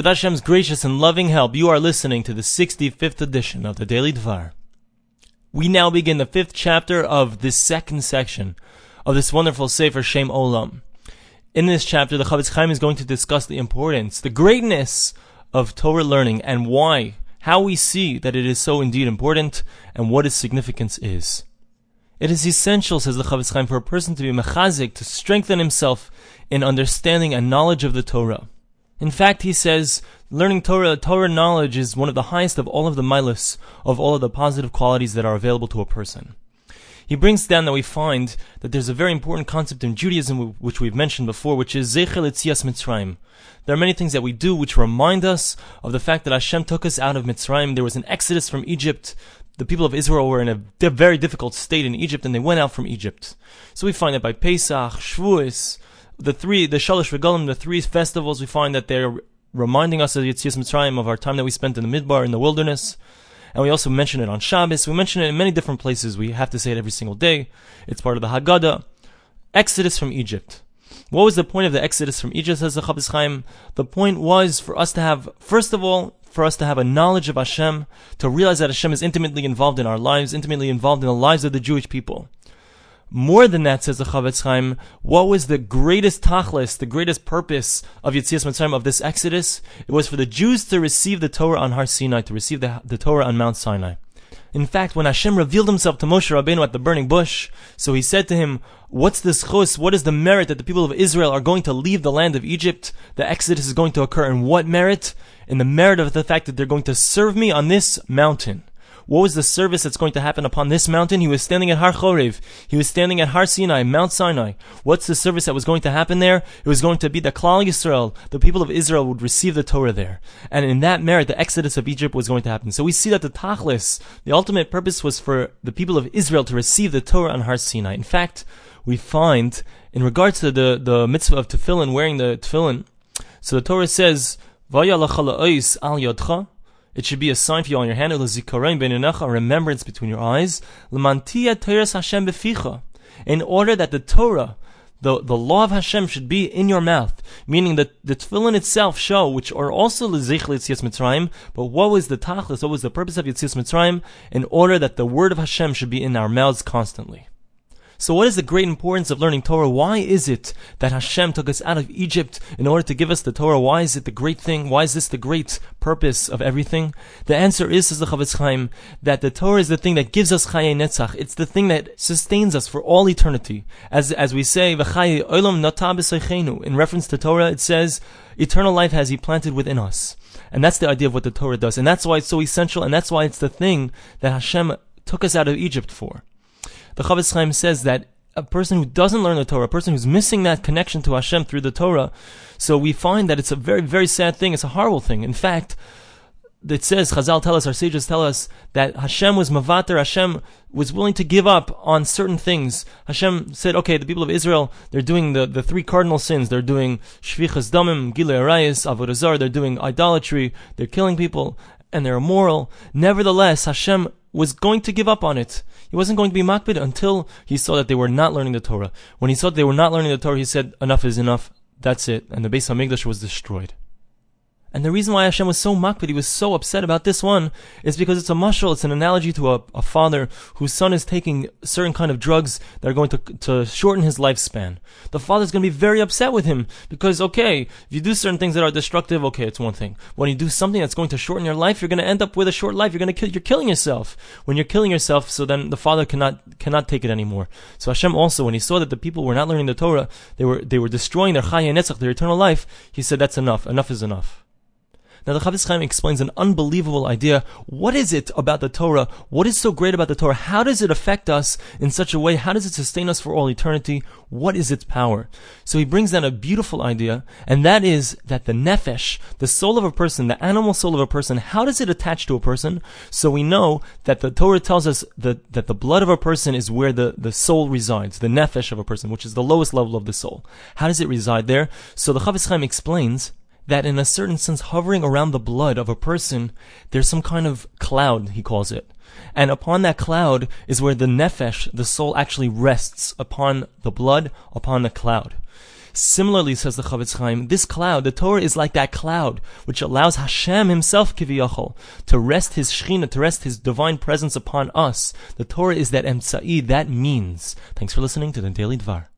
With Hashem's gracious and loving help, you are listening to the 65th edition of the Daily Dvar. We now begin the fifth chapter of this second section of this wonderful Sefer Shem Olam. In this chapter, the Chofetz Chaim is going to discuss the importance, the greatness of Torah learning and why, how we see that it is so indeed important and what its significance is. It is essential, says the Chofetz Chaim, for a person to be mechazik, to strengthen himself in understanding and knowledge of the Torah. In fact, he says, learning Torah, Torah knowledge is one of the highest of all of the milas, of all of the positive qualities that are available to a person. He brings down that we find that there's a very important concept in Judaism, which we've mentioned before, which is Zecher Yitzias Mitzrayim. There are many things that we do which remind us of the fact that Hashem took us out of Mitzrayim. There was an exodus from Egypt. The people of Israel were in a very difficult state in Egypt, and they went out from Egypt. So we find that by Pesach, Shavuos, the three, the Shalosh Regalim, the three festivals, we find that they're reminding us of Yitzias Mitzrayim, of our time that we spent in the Midbar, in the wilderness. And we also mention it on Shabbos. We mention it in many different places. We have to say it every single day. It's part of the Haggadah. Exodus from Egypt. What was the point of the Exodus from Egypt, says the Chofetz Chaim? The point was for us to have, first of all, for us to have a knowledge of Hashem, to realize that Hashem is intimately involved in our lives, intimately involved in the lives of the Jewish people. More than that, says the Chofetz Chaim, what was the greatest tachlis, the greatest purpose of Yitzias Mitzrayim, of this Exodus? It was for the Jews to receive the Torah on Har Sinai, to receive the, the Torah on Mount Sinai. In fact, when Hashem revealed himself to Moshe Rabbeinu at the burning bush, so he said to him, What's this chus? What is the merit that the people of Israel are going to leave the land of Egypt? The Exodus is going to occur. And what merit? In the merit of the fact that they're going to serve me on this mountain. What was the service that's going to happen upon this mountain? He was standing at Har Chorev. He was standing at Har Sinai, Mount Sinai. What's the service that was going to happen there? It was going to be the Klal Yisrael. The people of Israel would receive the Torah there. And in that merit, the exodus of Egypt was going to happen. So we see that the Tachlis, the ultimate purpose was for the people of Israel to receive the Torah on Har Sinai. In fact, we find, in regards to the, the mitzvah of tefillin, wearing the tefillin, so the Torah says, al it should be a sign for you on your hand, a remembrance between your eyes, in order that the Torah, the, the law of Hashem should be in your mouth, meaning that the tefillin itself show, which are also l'zecher Yitzias Mitzrayim, but what was the tachlis, what was the purpose of Yitzias Mitzrayim, in order that the word of Hashem should be in our mouths constantly. So what is the great importance of learning Torah? Why is it that Hashem took us out of Egypt in order to give us the Torah? Why is it the great thing? Why is this the great purpose of everything? The answer is, says the Chofetz Chaim, that the Torah is the thing that gives us Chaye Netzach. It's the thing that sustains us for all eternity. As, as we say, Olam in reference to Torah, it says, eternal life has He planted within us. And that's the idea of what the Torah does. And that's why it's so essential, and that's why it's the thing that Hashem took us out of Egypt for the Chofetz Chaim says that a person who doesn't learn the Torah, a person who's missing that connection to Hashem through the Torah, so we find that it's a very, very sad thing. It's a horrible thing. In fact, it says, Chazal tell us, our sages tell us, that Hashem was mavater, Hashem was willing to give up on certain things. Hashem said, okay, the people of Israel, they're doing the, the three cardinal sins. They're doing shfichas damim, gilui arayos, avodah they're doing idolatry, they're killing people, and they're immoral. Nevertheless, Hashem was going to give up on it. He wasn't going to be makpid until he saw that they were not learning the Torah. When he saw that they were not learning the Torah, he said, enough is enough. That's it. And the Beis HaMikdash was destroyed. And the reason why Hashem was so makpid, he was so upset about this one, is because it's a mashal, it's an analogy to a, a, father whose son is taking certain kind of drugs that are going to, to shorten his lifespan. The father's going to be very upset with him, because okay, if you do certain things that are destructive, okay, it's one thing. When you do something that's going to shorten your life, you're going to end up with a short life, you're going to kill, you're killing yourself. When you're killing yourself, so then the father cannot, cannot take it anymore. So Hashem also, when he saw that the people were not learning the Torah, they were, they were destroying their chayah netzach, their eternal life, he said, that's enough. Enough is enough. Now the Chofetz Chaim explains an unbelievable idea. What is it about the Torah? What is so great about the Torah? How does it affect us in such a way? How does it sustain us for all eternity? What is its power? So he brings down a beautiful idea, and that is that the nefesh, the soul of a person, the animal soul of a person, how does it attach to a person? So we know that the Torah tells us that, that the blood of a person is where the, the soul resides, the nefesh of a person, which is the lowest level of the soul. How does it reside there? So the Chofetz Chaim explains that in a certain sense hovering around the blood of a person, there's some kind of cloud, he calls it. And upon that cloud is where the nefesh, the soul actually rests upon the blood, upon the cloud. Similarly, says the Chofetz Chaim, this cloud, the Torah is like that cloud, which allows Hashem himself, Kiviyachol, to rest his Shechina, to rest his divine presence upon us. The Torah is that emtsa'i, that means. Thanks for listening to the Daily Dvar.